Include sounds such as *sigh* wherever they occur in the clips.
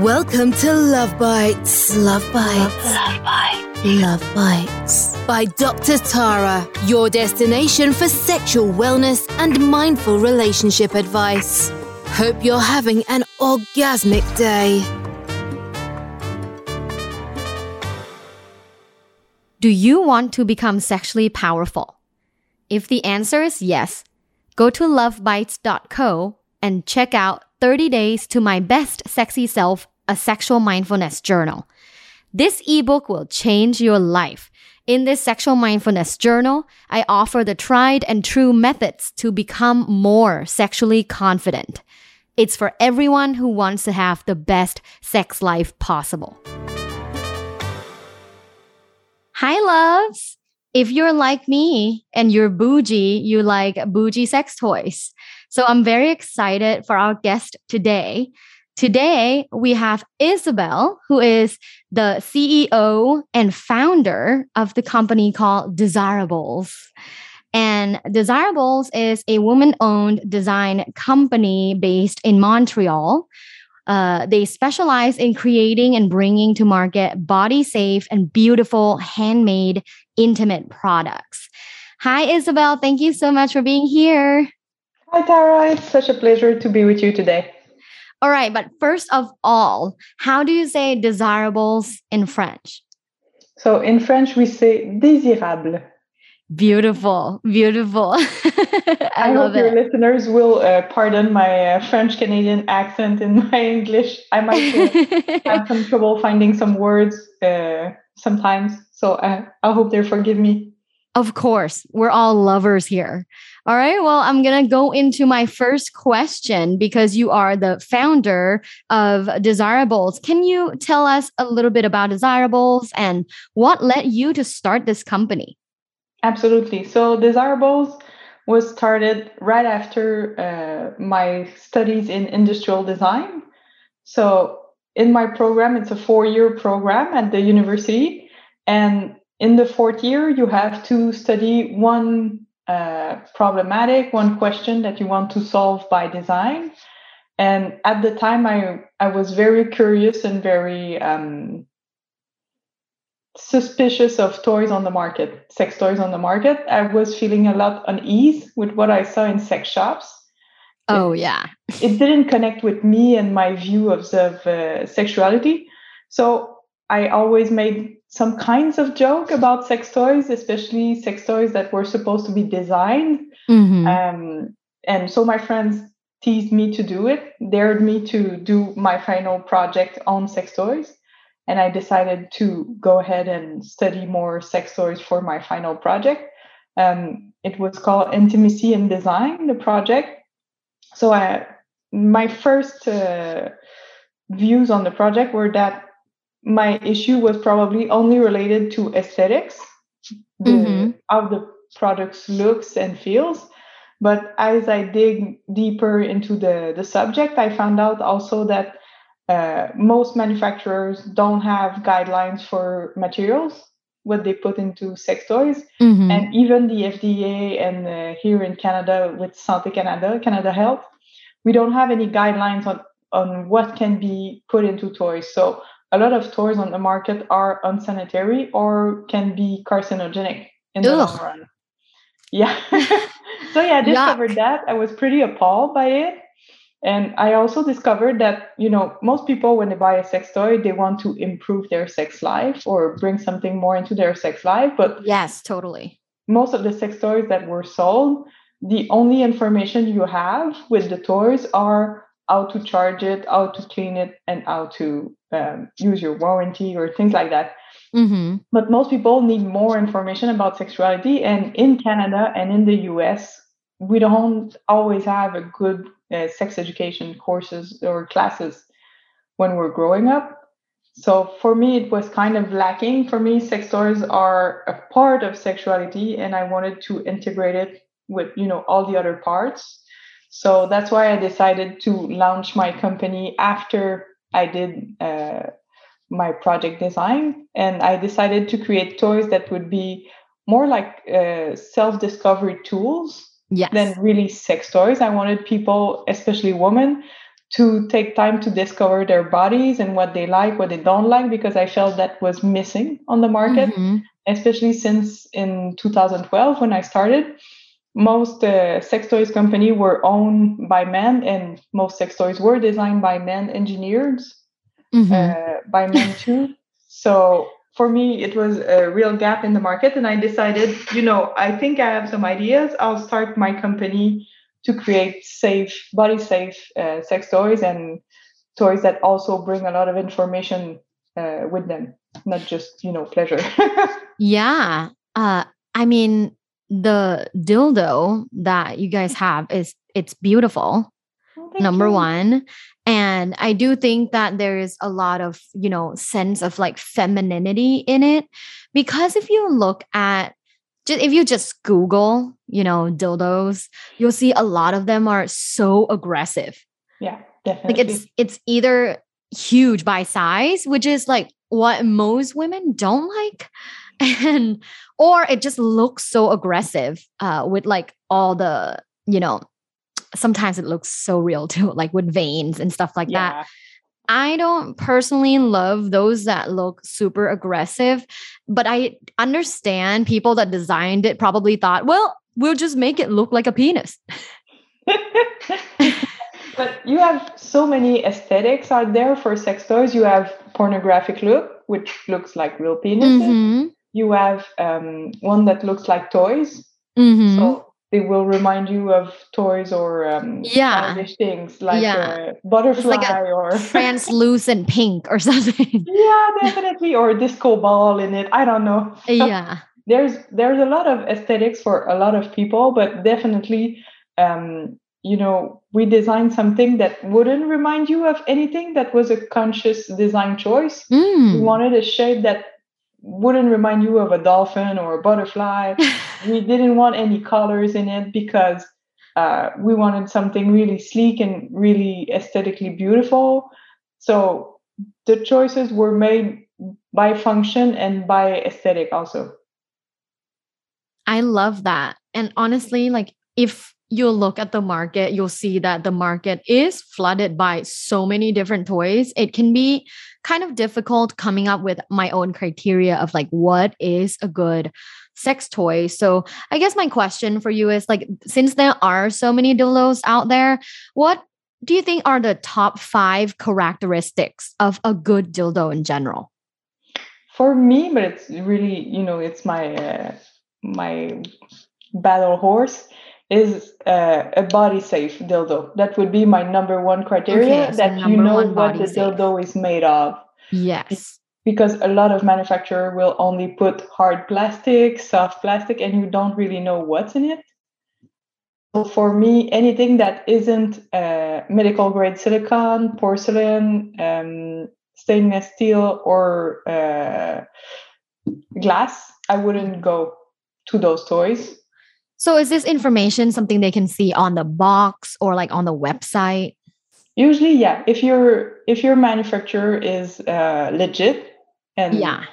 Welcome to Luv Bites. Luv Bites. Luv Bites. Luv Bites. By Dr. Tara, your destination for sexual wellness and mindful relationship advice. Hope you're having an orgasmic day. Do you want to become sexually powerful? If the answer is yes, go to luvbites.co and check out 30 Days to My Best Sexy Self, a sexual mindfulness journal. This ebook will change your life. In this sexual mindfulness journal, I offer the tried and true methods to become more sexually confident. It's for everyone who wants to have the best sex life possible. Hi, loves. If you're like me and you're bougie, you like bougie sex toys. So I'm very excited for our guest today. Today, we have Isabel, who is the CEO and founder of the company called Desirables. And Desirables is a woman owned design company based in Montreal. Uh, they specialize in creating and bringing to market body safe and beautiful handmade intimate products. Hi, Isabel. Thank you so much for being here. Hi, Tara. It's such a pleasure to be with you today. All right, but first of all, how do you say desirables in French? So in French, we say désirable. Beautiful, beautiful. *laughs* I, I hope your listeners will uh, pardon my uh, French Canadian accent in *laughs* my English. I might uh, *laughs* have some trouble finding some words uh, sometimes, so uh, I hope they forgive me. Of course, we're all lovers here. All right. Well, I'm going to go into my first question because you are the founder of Desirables. Can you tell us a little bit about Desirables and what led you to start this company? Absolutely. So, Desirables was started right after uh, my studies in industrial design. So, in my program, it's a four year program at the university. And in the fourth year, you have to study one uh, problematic, one question that you want to solve by design. And at the time, I, I was very curious and very um, suspicious of toys on the market, sex toys on the market. I was feeling a lot unease with what I saw in sex shops. Oh, yeah. it didn't connect with me and my view of, of uh, sexuality. So I always made some kinds of joke about sex toys, especially sex toys that were supposed to be designed. Mm-hmm. Um, and so my friends teased me to do it, dared me to do my final project on sex toys. And I decided to go ahead and study more sex toys for my final project. Um, it was called Intimacy in Design, the project. So I, my first uh, views on the project were that my issue was probably only related to aesthetics, the, mm-hmm. how the products looks and feels. But as I dig deeper into the, the subject, I found out also that uh, most manufacturers don't have guidelines for materials, what they put into sex toys. Mm-hmm. And even the FDA and uh, here in Canada with Santé Canada, Canada Health, we don't have any guidelines on, on what can be put into toys. So a lot of toys on the market are unsanitary or can be carcinogenic in the Ugh. long run. Yeah. *laughs* so yeah, I discovered Yuck. that. I was pretty appalled by it. And I also discovered that, you know, most people when they buy a sex toy, they want to improve their sex life or bring something more into their sex life. But yes, totally. Most of the sex toys that were sold, the only information you have with the toys are how to charge it, how to clean it, and how to um, use your warranty or things like that. Mm-hmm. But most people need more information about sexuality. And in Canada and in the US, we don't always have a good uh, sex education courses or classes when we're growing up. So for me, it was kind of lacking. For me, sex toys are a part of sexuality, and I wanted to integrate it with you know all the other parts. So that's why I decided to launch my company after I did uh, my project design. And I decided to create toys that would be more like uh, self discovery tools yes. than really sex toys. I wanted people, especially women, to take time to discover their bodies and what they like, what they don't like, because I felt that was missing on the market, mm-hmm. especially since in 2012 when I started. Most uh, sex toys company were owned by men, and most sex toys were designed by men engineers mm-hmm. uh, by men too. So for me, it was a real gap in the market, and I decided, you know, I think I have some ideas. I'll start my company to create safe, body safe uh, sex toys and toys that also bring a lot of information uh, with them, not just you know pleasure. *laughs* yeah, uh, I mean the dildo that you guys have is it's beautiful. Oh, number you. one and i do think that there is a lot of you know sense of like femininity in it because if you look at just if you just Google, you know, dildos, you'll see a lot of them are so aggressive. Yeah, definitely. Like it's it's either huge by size, which is like what most women don't like, and or it just looks so aggressive uh, with like all the you know. Sometimes it looks so real too, *laughs* like with veins and stuff like yeah. that. I don't personally love those that look super aggressive, but I understand people that designed it probably thought, well, we'll just make it look like a penis. *laughs* *laughs* but you have so many aesthetics out there for sex toys. You have pornographic look, which looks like real penises. Mm-hmm. You have um, one that looks like toys. Mm-hmm. So it will remind you of toys or um, yeah things like yeah. a butterfly like or *laughs* translucent pink or something. Yeah, definitely, or disco ball in it. I don't know. *laughs* Yeah, there's there's a lot of aesthetics for a lot of people, but definitely, um, you know, we designed something that wouldn't remind you of anything. That was a conscious design choice. Mm. We wanted a shape that wouldn't remind you of a dolphin or a butterfly. *laughs* we didn't want any colors in it because uh, we wanted something really sleek and really aesthetically beautiful. So the choices were made by function and by aesthetic also. I love that. And honestly, like if you look at the market, you'll see that the market is flooded by so many different toys. It can be kind of difficult coming up with my own criteria of like what is a good sex toy. So, I guess my question for you is like since there are so many dildos out there, what do you think are the top 5 characteristics of a good dildo in general? For me, but it's really, you know, it's my uh, my battle horse is uh, a body safe dildo. That would be my number one criteria okay, so that you know what the safe. dildo is made of. Yes. Because a lot of manufacturer will only put hard plastic, soft plastic, and you don't really know what's in it. So for me, anything that isn't uh, medical grade silicone, porcelain, um, stainless steel, or uh, glass, I wouldn't go to those toys so is this information something they can see on the box or like on the website? Usually, yeah. If your if your manufacturer is uh, legit and yeah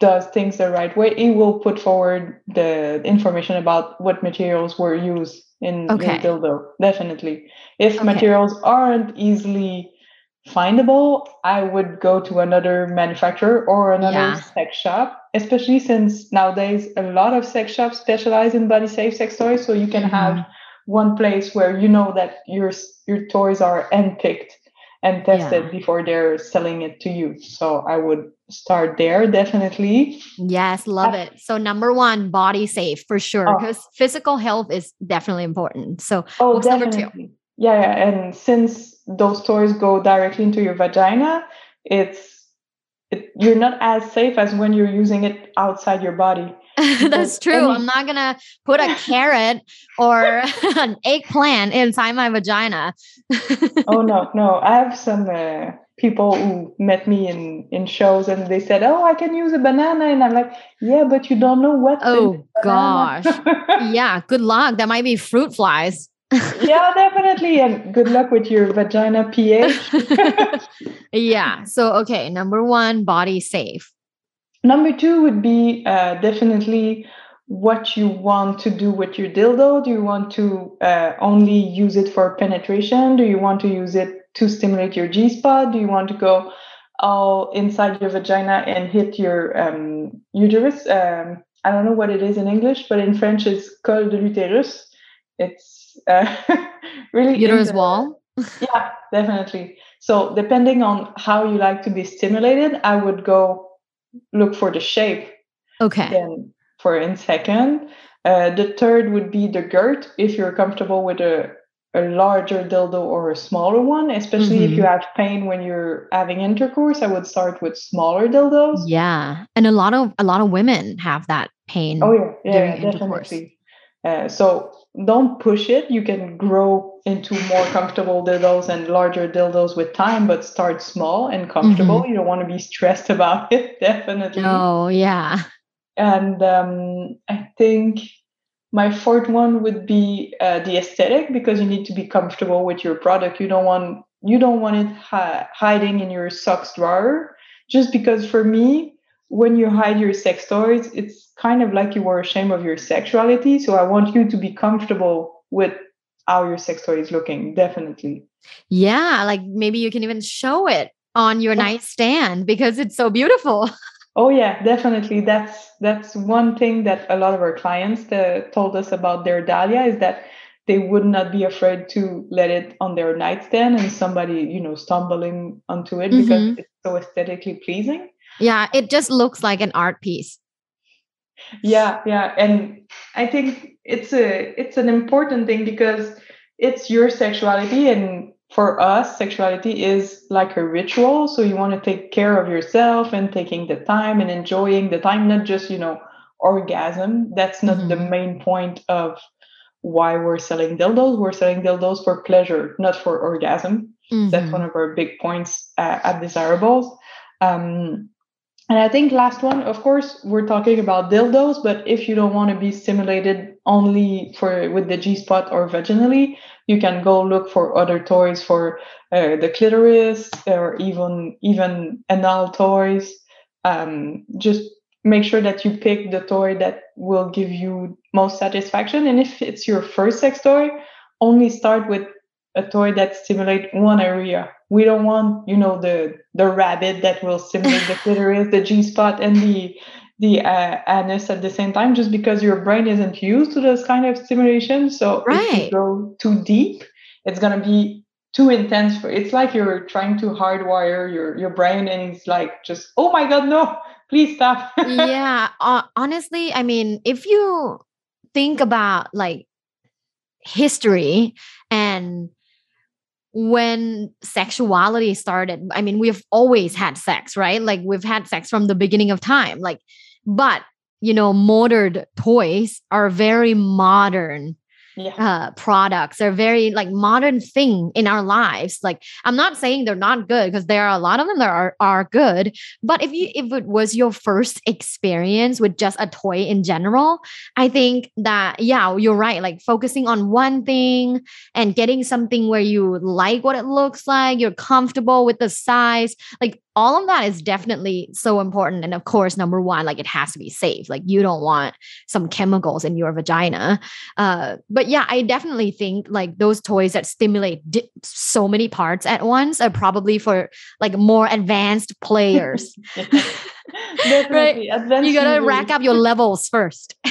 does things the right way, it will put forward the information about what materials were used in okay. your dildo. Definitely. If okay. materials aren't easily findable, I would go to another manufacturer or another yeah. sex shop, especially since nowadays a lot of sex shops specialize in body safe sex toys. So you can mm-hmm. have one place where you know that your your toys are handpicked and tested yeah. before they're selling it to you. So I would start there definitely. Yes, love uh, it. So number one, body safe for sure, because oh. physical health is definitely important. So oh, definitely. number two? Yeah, yeah, and since those toys go directly into your vagina, it's it, you're not as safe as when you're using it outside your body. *laughs* That's true. Any- I'm not gonna put a *laughs* carrot or *laughs* an eggplant inside my vagina. oh no, no! I have some uh, people who met me in in shows and they said, "Oh, I can use a banana," and I'm like, "Yeah, but you don't know what." Oh gosh, yeah. Good luck. That might be fruit flies *laughs* yeah, definitely. And good luck with your vagina pH. *laughs* yeah. So, okay, number one, body safe. Number two would be uh, definitely what you want to do with your dildo. Do you want to uh, only use it for penetration? Do you want to use it to stimulate your G spot? Do you want to go all inside your vagina and hit your um, uterus? Um, I don't know what it is in English, but in French it's col de l'utérus. It's uh, *laughs* really uterus wall. *laughs* yeah, definitely. So depending on how you like to be stimulated, I would go look for the shape. Okay. Then for in second. Uh, the third would be the girt if you're comfortable with a, a larger dildo or a smaller one, especially mm-hmm. if you have pain when you're having intercourse. I would start with smaller dildos. Yeah. And a lot of a lot of women have that pain. Oh yeah, yeah, definitely. Uh, so don't push it. You can grow into more comfortable dildos and larger dildos with time, but start small and comfortable. Mm-hmm. You don't want to be stressed *laughs* about it, definitely. Oh, yeah. And um, I think my fourth one would be uh, the aesthetic because you need to be comfortable with your product. You don't want you don't want it hi- hiding in your socks drawer. Just because for me, when you hide your sex toys, it's kind of like you were ashamed of your sexuality. So I want you to be comfortable with how your sex toy is looking. Definitely. Yeah, like maybe you can even show it on your nightstand because it's so beautiful. *laughs* Oh yeah, definitely. That's that's one thing that a lot of our clients uh, told us about their dahlia is that they would not be afraid to let it on their nightstand and somebody you know stumbling onto it mm-hmm. because it's so aesthetically pleasing. Yeah, it just looks like an art piece. Yeah, yeah, and I think it's a it's an important thing because it's your sexuality and for us, sexuality is like a ritual. So you want to take care of yourself and taking the time and enjoying the time, not just, you know, orgasm. That's not mm-hmm. the main point of why we're selling dildos. We're selling dildos for pleasure, not for orgasm. Mm-hmm. That's one of our big points uh, at Desirables. Um, and I think last one, of course, we're talking about dildos, but if you don't want to be stimulated only for with the G spot or vaginally, you can go look for other toys for uh, the clitoris or even even anal toys. Um, just make sure that you pick the toy that will give you most satisfaction. And if it's your first sex toy, only start with a toy that stimulate one area. We don't want, you know, the the rabbit that will stimulate the clitoris, the G spot, and the the uh, anus at the same time, just because your brain isn't used to those kind of stimulation. So right. if you go too deep, it's gonna be too intense for. It's like you're trying to hardwire your your brain, and it's like just, oh my god, no, please stop. *laughs* yeah, uh, honestly, I mean, if you think about like history and when sexuality started i mean we've always had sex right? Like we've had sex from the beginning of time like but you know modern toys are very modern yeah. uh, products are very like modern thing in our lives like i'm not saying they're not good because there are a lot of them that are, are good but if you if it was your first experience with just a toy in general i think that yeah you're right like focusing on one thing and getting something where you like what it looks like you're comfortable with the size like all of that is definitely so important. And of course, number one, like it has to be safe. Like you don't want some chemicals in your vagina. Uh, but yeah, I definitely think like those toys that stimulate di- so many parts at once are probably for like more advanced players. *laughs* right? you gotta rack up your levels first. *laughs*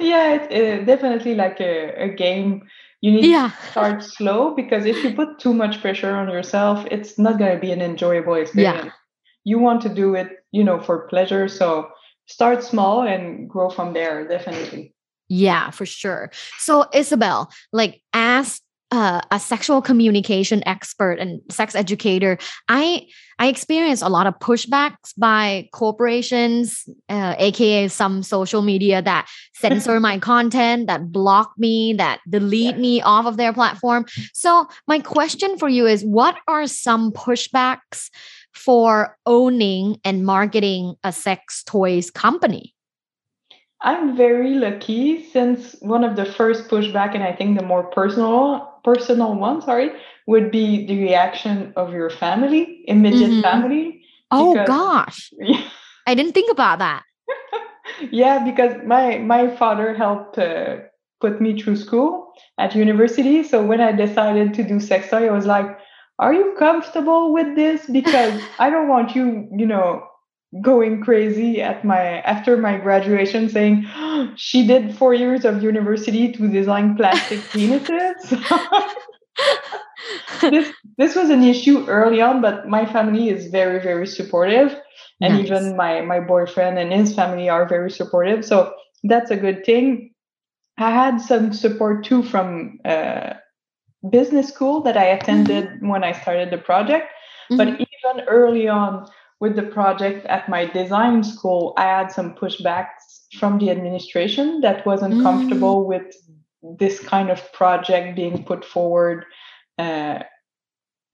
yeah, it's uh, definitely like a, a game you need yeah. to start slow because if you put too much pressure on yourself it's not going to be an enjoyable experience yeah. you want to do it you know for pleasure so start small and grow from there definitely yeah for sure so isabel like as uh, a sexual communication expert and sex educator, I I experience a lot of pushbacks by corporations, uh, aka some social media that censor *laughs* my content, that block me, that delete me off of their platform. So my question for you is, what are some pushbacks for owning and marketing a sex toys company? I'm very lucky since one of the first pushback and I think the more personal personal one, sorry, would be the reaction of your family, immediate mm-hmm. family. Oh because, gosh. *laughs* I didn't think about that. yeah, because my my father helped uh, put me through school at university. So when I decided to do sex toy, I was like, are you comfortable with this? Because *laughs* I don't want you, you know, going crazy at my after my graduation saying oh, *gasps* she did four years of university to design plastic *laughs* penises. *laughs* this this was an issue early on, but my family is very, very supportive. And nice. even my my boyfriend and his family are very supportive. So that's a good thing. I had some support too from uh, business school that I attended mm-hmm. when I started the project. Mm-hmm. But even early on with the project at my design school, I had some pushbacks from the administration that wasn't mm-hmm. comfortable with this kind of project being put forward uh,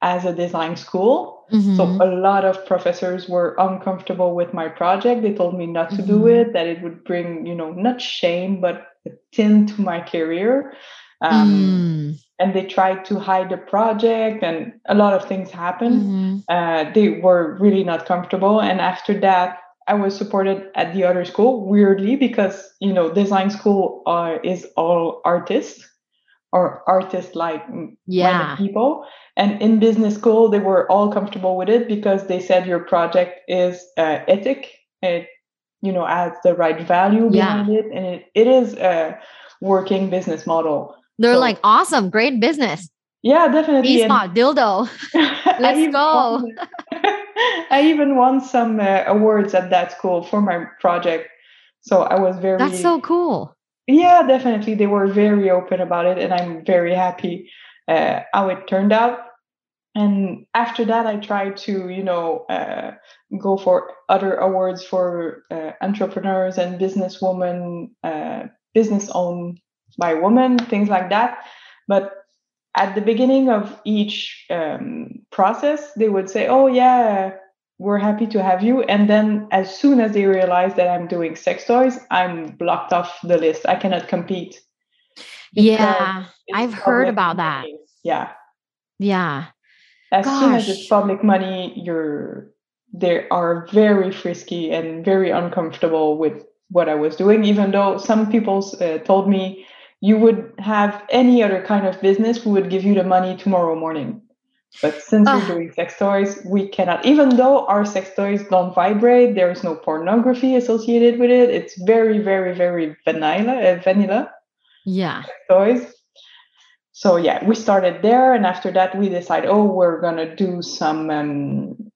as a design school. Mm-hmm. So a lot of professors were uncomfortable with my project. They told me not to mm-hmm. do it, that it would bring, you know, not shame, but a tint to my career. Um, mm. And they tried to hide the project, and a lot of things happened. Mm-hmm. Uh, they were really not comfortable. And after that, I was supported at the other school, weirdly, because, you know, design school uh, is all artists or artists like yeah. people. And in business school, they were all comfortable with it because they said your project is uh, ethic. It, you know, adds the right value behind yeah. it, and it, it is a working business model. They're so, like awesome, great business. Yeah, definitely. Espot, dildo. *laughs* Let's go. *laughs* *laughs* I even won some uh, awards at that school for my project. So I was very. That's so cool. Yeah, definitely. They were very open about it, and I'm very happy uh, how it turned out. And after that, I tried to, you know, uh, go for other awards for uh, entrepreneurs and businesswomen, uh, business owned by women, things like that. But at the beginning of each um, process, they would say, "Oh yeah, we're happy to have you. And then as soon as they realize that I'm doing sex toys, I'm blocked off the list. I cannot compete. Yeah, I've heard about money. that. Yeah. Yeah. As Gosh. soon as it's public money, you're they are very frisky and very uncomfortable with what I was doing, even though some people uh, told me you would have any other kind of business, we would give you the money tomorrow morning. But since we're ah. doing sex toys, we cannot, even though our sex toys don't vibrate, there is no pornography associated with it. It's very, very, very vanilla, uh, vanilla. Yeah. toys. So yeah, we started there, and after that, we decided, oh, we're gonna do some um,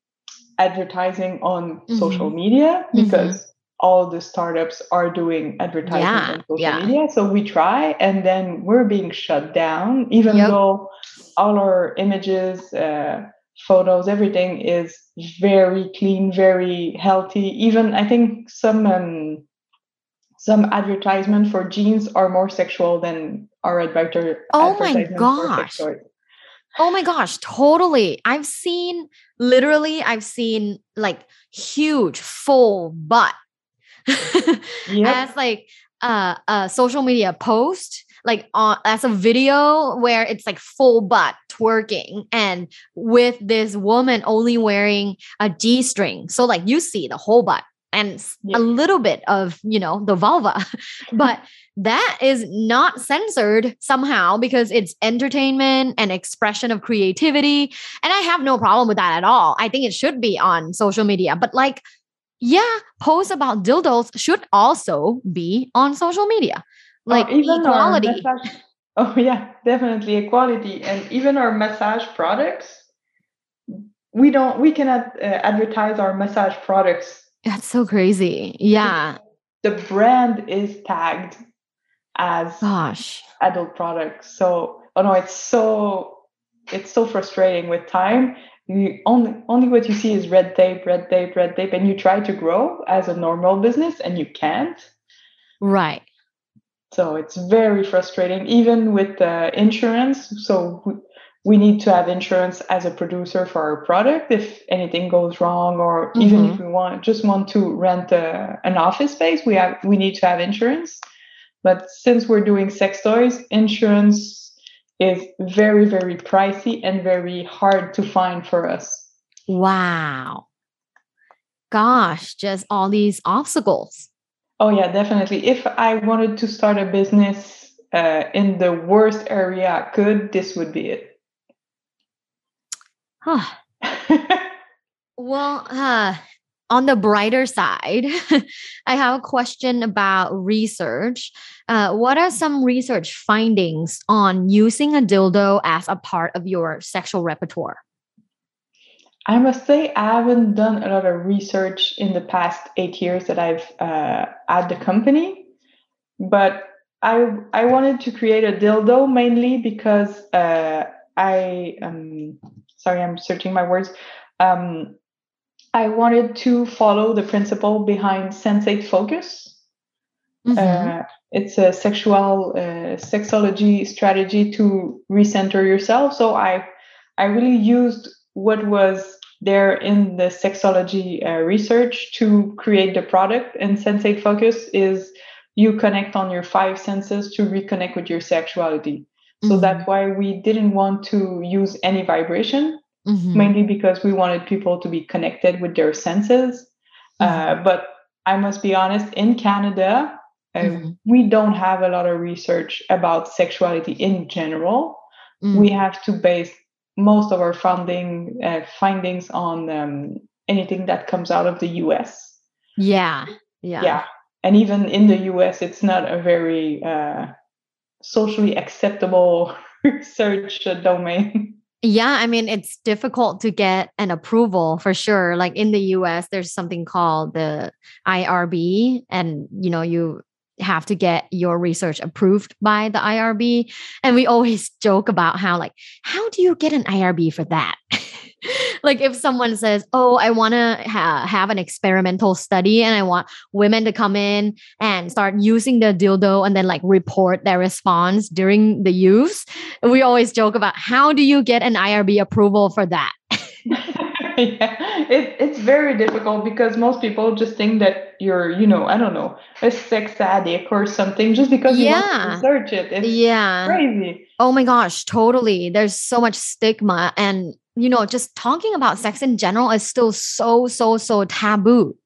advertising on mm-hmm. social media mm-hmm. because. All the startups are doing advertising yeah, on social yeah. media. So we try, and then we're being shut down, even yep. though all our images, uh, photos, everything is very clean, very healthy. Even I think some um, some advertisement for jeans are more sexual than our advertiser. Oh my gosh. Oh my gosh, totally. I've seen literally, I've seen like huge full butt *laughs* yep. as like uh, a social media post like on as a video where it's like full butt twerking and with this woman only wearing a G string. So like you see the whole butt and yeah. a little bit of, you know, the vulva. *laughs* but *laughs* that is not censored somehow because it's entertainment and expression of creativity. And I have no problem with that at all. I think it should be on social media. But like, yeah, posts about dildos should also be on social media like even equality. Massage, *laughs* oh yeah, definitely equality, and even our massage products. We don't. We cannot uh, advertise our massage products. That's so crazy. Yeah. The brand is tagged as gosh adult products. So oh no, it's so it's so frustrating with time. You only only what you see is red tape, red tape, red tape, and you try to grow as a normal business and you can't. Right. So it's very frustrating, even with uh, insurance. So we, we need to have insurance as a producer for our product if anything goes wrong, or mm-hmm. even if we want just want to rent a, an office space, we have we need to have insurance. But since we're doing sex toys, insurance is very very pricey and very hard to find for us. Wow. Gosh, just all these obstacles. Oh yeah, definitely. If I wanted to start a business uh, in the worst area I could, this would be it. Huh. *laughs* well, uh, on the brighter side, *laughs* I have a question about research. Uh, what are some research findings on using a dildo as a part of your sexual repertoire? I must say, I haven't done a lot of research in the past eight years that I've uh, at the company, but I I wanted to create a dildo mainly because uh, I um sorry I'm searching my words. Um, I wanted to follow the principle behind sensate focus. Mm-hmm. Uh, it's a sexual uh, sexology strategy to recenter yourself. So I I really used what was there in the sexology uh, research to create the product. And sensate focus is you connect on your five senses to reconnect with your sexuality. So mm-hmm. that's why we didn't want to use any vibration mm-hmm. mainly because we wanted people to be connected with their senses. Uh, mm-hmm. Uh, but I must be honest, in Canada, uh, mm-hmm. we don't have a lot of research about sexuality in general. Mm. We have to base most of our funding uh, findings on um, anything that comes out of the US. Yeah, yeah, yeah. And even in the US, it's not a very uh, socially acceptable *laughs* research domain. Yeah, I mean, it's difficult to get an approval for sure. Like in the US, there's something called the IRB, and you know, you have to get your research approved by the IRB. And we always *laughs* joke about how, like, how do you get an IRB for that? *laughs* like if someone says, "Oh, I want to ha- have an experimental study and I want women to come in and start using the dildo and then like report their response during the use," we always joke about how do you get an IRB approval for that? *laughs* yeah, it, it's very difficult because most people just think that you're, you know, I don't know, a sex addict or something just because you yeah. want to research it. It's yeah. crazy. Oh my gosh, totally. There's so much stigma and you know, just talking about sex in general is still so, so, so taboo.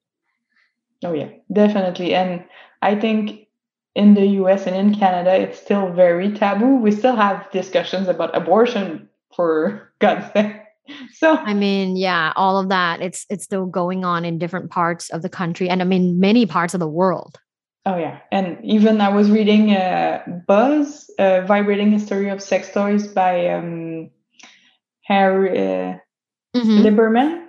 Oh, yeah, definitely. And I think in the US and in Canada, it's still very taboo. We still have discussions about abortion, for *laughs* God's sake. So I mean, yeah, all of that. It's it's still going on in different parts of the country, and I mean many parts of the world. Oh yeah, and even I was reading uh, Buzz, uh, "Vibrating History of Sex Toys" by um, Hallie uh, mm-hmm. Lieberman.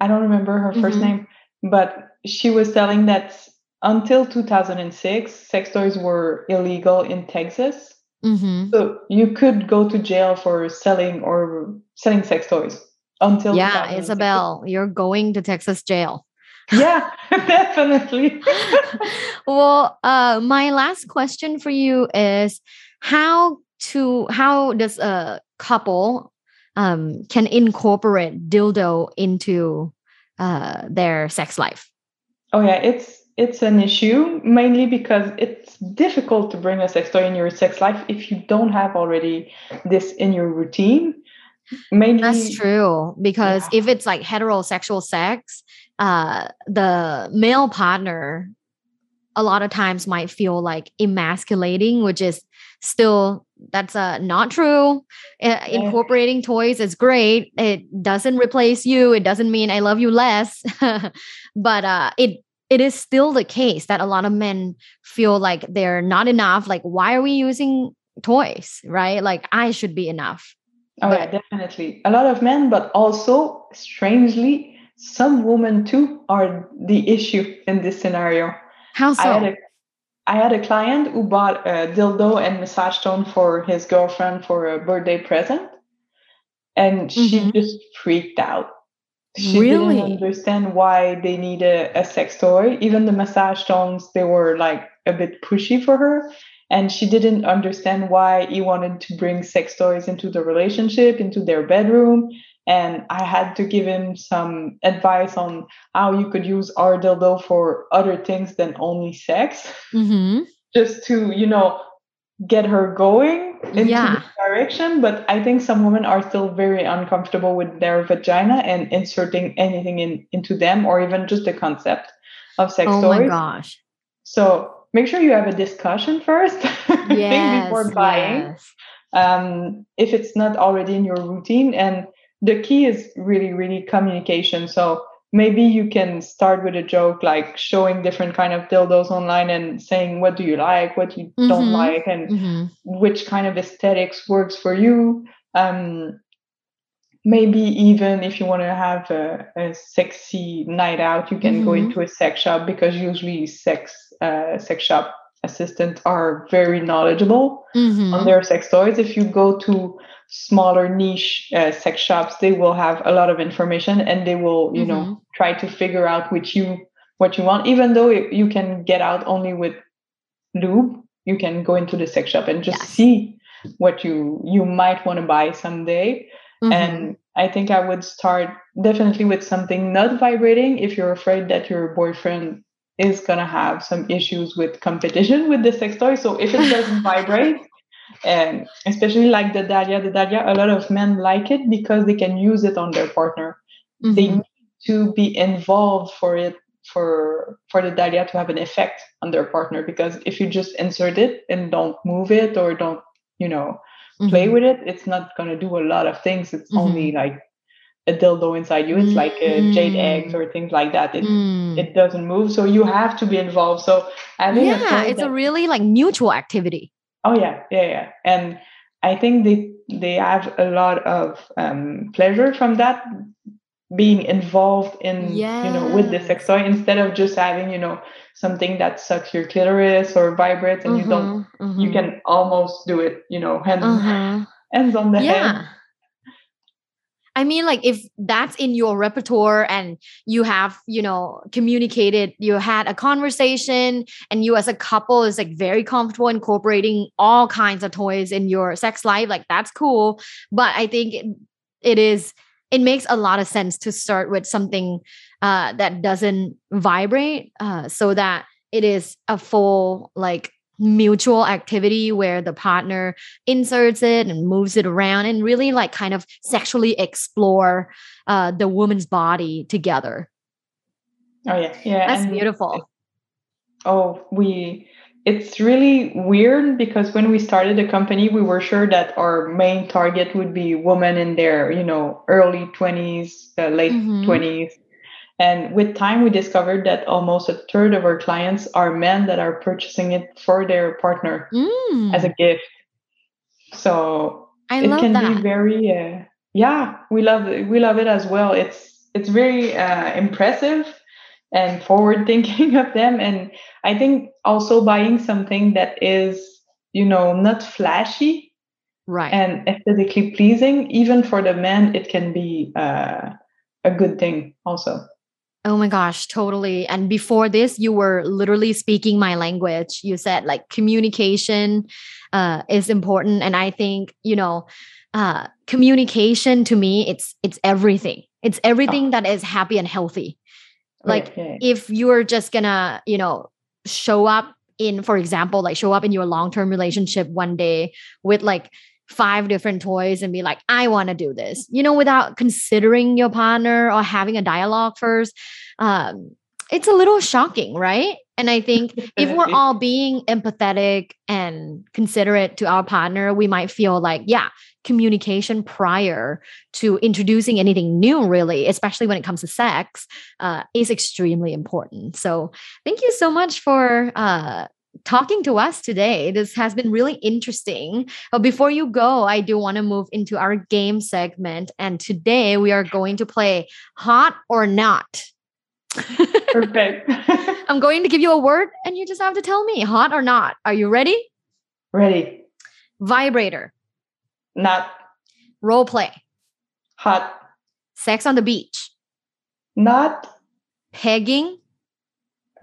I don't remember her 1st mm-hmm. name, but she was telling that until 2006, sex toys were illegal in Texas. Mm-hmm. So you could go to jail for selling or selling sex toys until yeah, Isabel, you're going to Texas jail. *laughs* yeah, *laughs* definitely. *laughs* well, uh, my last question for you is how to how does a couple um, can incorporate dildo into uh, their sex life? Oh yeah, it's it's an issue mainly because it's difficult to bring a sex toy in your sex life if you don't have already this in your routine. Mainly, that's true because yeah. if it's like heterosexual sex, uh, the male partner a lot of times might feel like emasculating, which is still that's uh, not true. Uh, incorporating toys is great. It doesn't replace you. It doesn't mean I love you less, *laughs* but uh, it it is still the case that a lot of men feel like they're not enough. Like, why are we using toys? Right? Like, I should be enough. Oh but, yeah, definitely. A lot of men, but also strangely, some women too are the issue in this scenario. How so? I had a, I had a client who bought a dildo and massage stone for his girlfriend for a birthday present, and mm-hmm. she just freaked out. She really? didn't understand why they need a, a sex toy. Even the massage stones, they were like a bit pushy for her. And she didn't understand why he wanted to bring sex toys into the relationship, into their bedroom and I had to give him some advice on how you could use our dildo for other things than only sex, mm-hmm. *laughs* just to you know get her going into yeah. direction. But I think some women are still very uncomfortable with their vagina and inserting anything in into them, or even just the concept of sex oh toys. Oh my gosh! So make sure you have a discussion first *laughs* yes, before buying. Yes um, if it's not already in your routine. And the key is really, really communication. So maybe you can start with a joke like showing different kind of dildos online and saying what do you like what you mm-hmm. don't like and mm-hmm. which kind of aesthetics works for you um, maybe even if you want to have a, a, sexy night out you can mm-hmm. go into a sex shop because usually sex uh, sex shop assistants are very knowledgeable mm-hmm. on their sex toys if you go to smaller niche uh, sex shops they will have a lot of information and they will you mm-hmm. know try to figure out which you what you want even though you can get out only with lube you can go into the sex shop and just yes. see what you you might want to buy someday Mm-hmm. And I think I would start definitely with something not vibrating if you're afraid that your boyfriend is going to have some issues with competition with the sex toy. So if it doesn't *laughs* vibrate, and especially like the Dahlia, the Dahlia, a lot of men like it because they can use it on their partner. Mm-hmm. They need to be involved for it for for the Dahlia to have an effect on their partner because if you just insert it and don't move it or don't you know mm-hmm. play with it, it's not going to do a lot of things. It's mm-hmm. only like a dildo inside you. It's like a jade eggs or things like that. It mm. it doesn't move, so you have to be involved. So I think yeah, it's that, a really like mutual activity. Oh yeah, yeah, yeah, and I think they they have a lot of um, pleasure from that being involved in yes. you know with the sex toy instead of just having you know something that sucks your clitoris or vibrates and mm-hmm, you don't mm-hmm. you can almost do it you know hands uh-huh. *laughs* hands on the yeah. head I mean, like if that's in your repertoire and you have, you know, communicated, you had a conversation, and you as a couple is like very comfortable incorporating all kinds of toys in your sex life, like that's cool. But I think it is it makes a lot of sense to start with something uh, that doesn't vibrate uh, so that it is a full like mutual activity where the partner inserts it and moves it around and really like kind of sexually explore uh, the woman's body together. Oh yeah. Yeah that's and beautiful. oh we it's really weird because when we started the company we were sure that our main target would be women in their you know early 20s uh, late mm-hmm. 20s and with time we discovered that almost a third of our clients are men that are purchasing it for their partner mm. as a gift. So I it can that. be very uh, yeah we love it we love it as well. It's it's very uh, impressive and forward *laughs* thinking of them. And i think also buying something that is you know not flashy right. and aesthetically pleasing even for the men it can be uh, a good thing also Oh my gosh, totally. And before this, you were literally speaking my language. You said like communication uh, is important, and I think you know, uh, communication to me, it's it's everything. It's everything oh. that is happy and healthy. Like okay. if you're just gonna, you know, show up in, for example, like show up in your long term relationship one day with like five different toys and be like, I want to do this, you know, without considering your partner or having a dialogue first. Um, it's a little shocking, right? And I think *laughs* if we're all being empathetic and considerate to our partner, we might feel like, yeah, communication prior to introducing anything new, really, especially when it comes to sex, uh, is extremely important. So, thank you so much for uh, talking to us today. This has been really interesting. But before you go, I do want to move into our game segment. And today we are going to play Hot or Not. Perfect. *laughs* I'm going to give you a word and you just have to tell me hot or not. Are you ready? Ready. Vibrator. Not. Role play. Hot. Sex on the beach. Not. Pegging.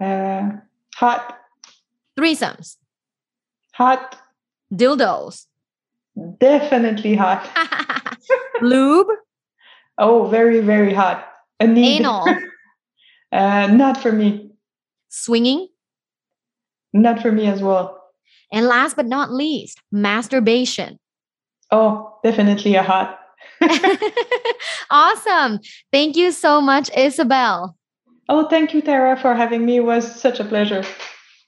Uh, hot. Threesomes. Hot. Dildos. Definitely hot. *laughs* Lube. Oh, very, very hot. Anal. *laughs* uh, not for me. Swinging. Not for me as well. And last but not least, masturbation. Oh, definitely a hot. *laughs* awesome. Thank you so much, Isabel. Oh, thank you, Tara, for having me. It was such a pleasure.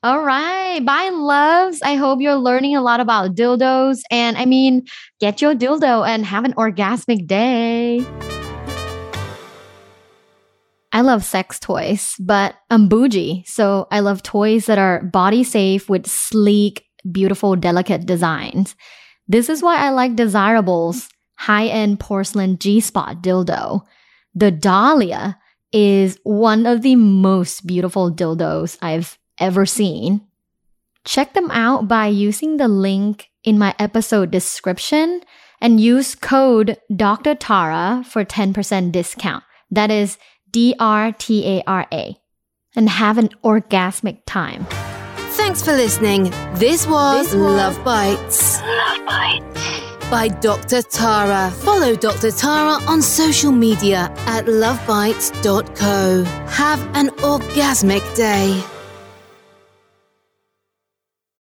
All right. Bye, loves. I hope you're learning a lot about dildos. And I mean, get your dildo and have an orgasmic day. I love sex toys, but I'm bougie. So I love toys that are body safe with sleek, beautiful, delicate designs. This is why I like Desirable's high end porcelain G spot dildo. The Dahlia is one of the most beautiful dildos I've ever seen. Check them out by using the link in my episode description and use code Dr. Tara for 10% discount. That is D R T A R A. And have an orgasmic time. Thanks for listening. This was, this was Luv Bites. Luv Bites. By Dr. Tara. Follow Dr. Tara on social media at luvbites.co. Have an orgasmic day.